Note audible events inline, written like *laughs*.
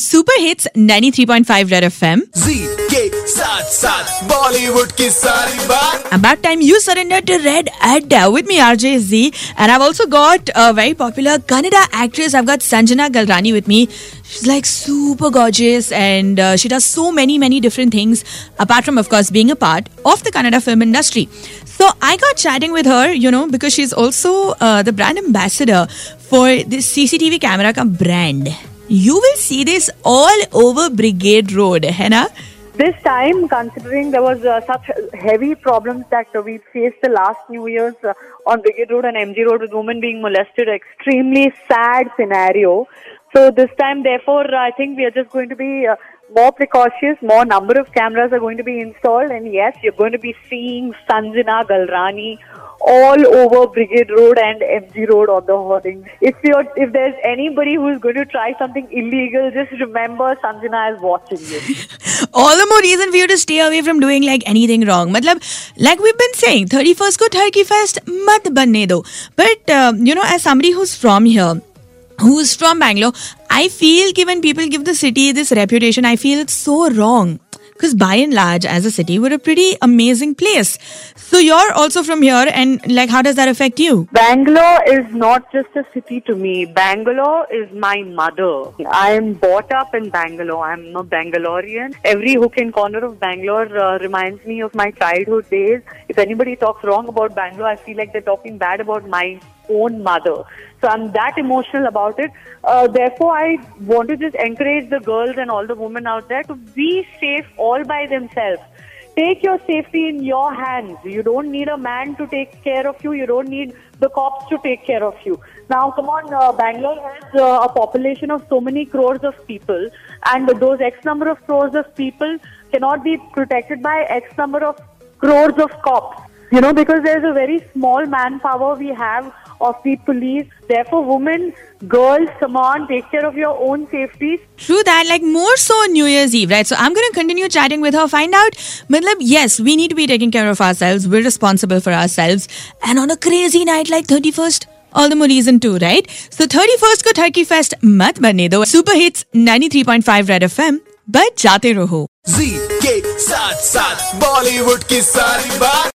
Super hits 93.5 Red FM ji के साथ साथ बॉलीवुड की सारी बात About time you surrender to Red Adda with me, RJ Z. And I've also got a very popular Kannada actress. I've got Sanjana Galrani with me. She's like super gorgeous and uh, she does so many, many different things, apart from, of course, being a part of the Kannada film industry. So I got chatting with her, you know, because she's also uh, the brand ambassador for this CCTV camera brand. You will see this all over Brigade Road, है? This time, considering there was uh, such heavy problems that uh, we faced the last few years uh, on Brigade Road and MG Road with women being molested, extremely sad scenario. So this time, therefore, I think we are just going to be uh, more precautious. More number of cameras are going to be installed, and yes, you're going to be seeing Sanjana Galrani all over Brigade Road and MG Road on the hoardings. If you're, if there's anybody who is going to try something illegal, just remember Sanjana is watching you. *laughs* all the more reason for you to stay away from doing like anything wrong. Matlab, like we've been saying, 31st ko Turkey Fest mat banne do. But, um, you know, as somebody who's from here, who's from Bangalore, I feel given people give the city this reputation, I feel it's so wrong. Because by and large, as a city, we're a pretty amazing place. So you're also from here, and like, how does that affect you? Bangalore is not just a city to me. Bangalore is my mother. I am brought up in Bangalore. I'm a Bangalorean. Every hook and corner of Bangalore uh, reminds me of my childhood days. If anybody talks wrong about Bangalore, I feel like they're talking bad about my own mother. So I'm that emotional about it. Uh, therefore, I want to just encourage the girls and all the women out there to be safe all by themselves. Take your safety in your hands. You don't need a man to take care of you. You don't need the cops to take care of you. Now, come on, uh, Bangalore has uh, a population of so many crores of people, and those X number of crores of people cannot be protected by X number of crores of cops. You know, because there's a very small manpower we have of the police. Therefore, women, girls, come on, take care of your own safety. True that, like more so New Year's Eve, right? So I'm going to continue chatting with her, find out. Matlab, yes, we need to be taking care of ourselves. We're responsible for ourselves. And on a crazy night like 31st, all the more reason too, right? So 31st को Turkey Fest मत बनने दो. Super hits 93.5 Red FM Bajaate Raho. जी के साथ साथ बॉलीवुड की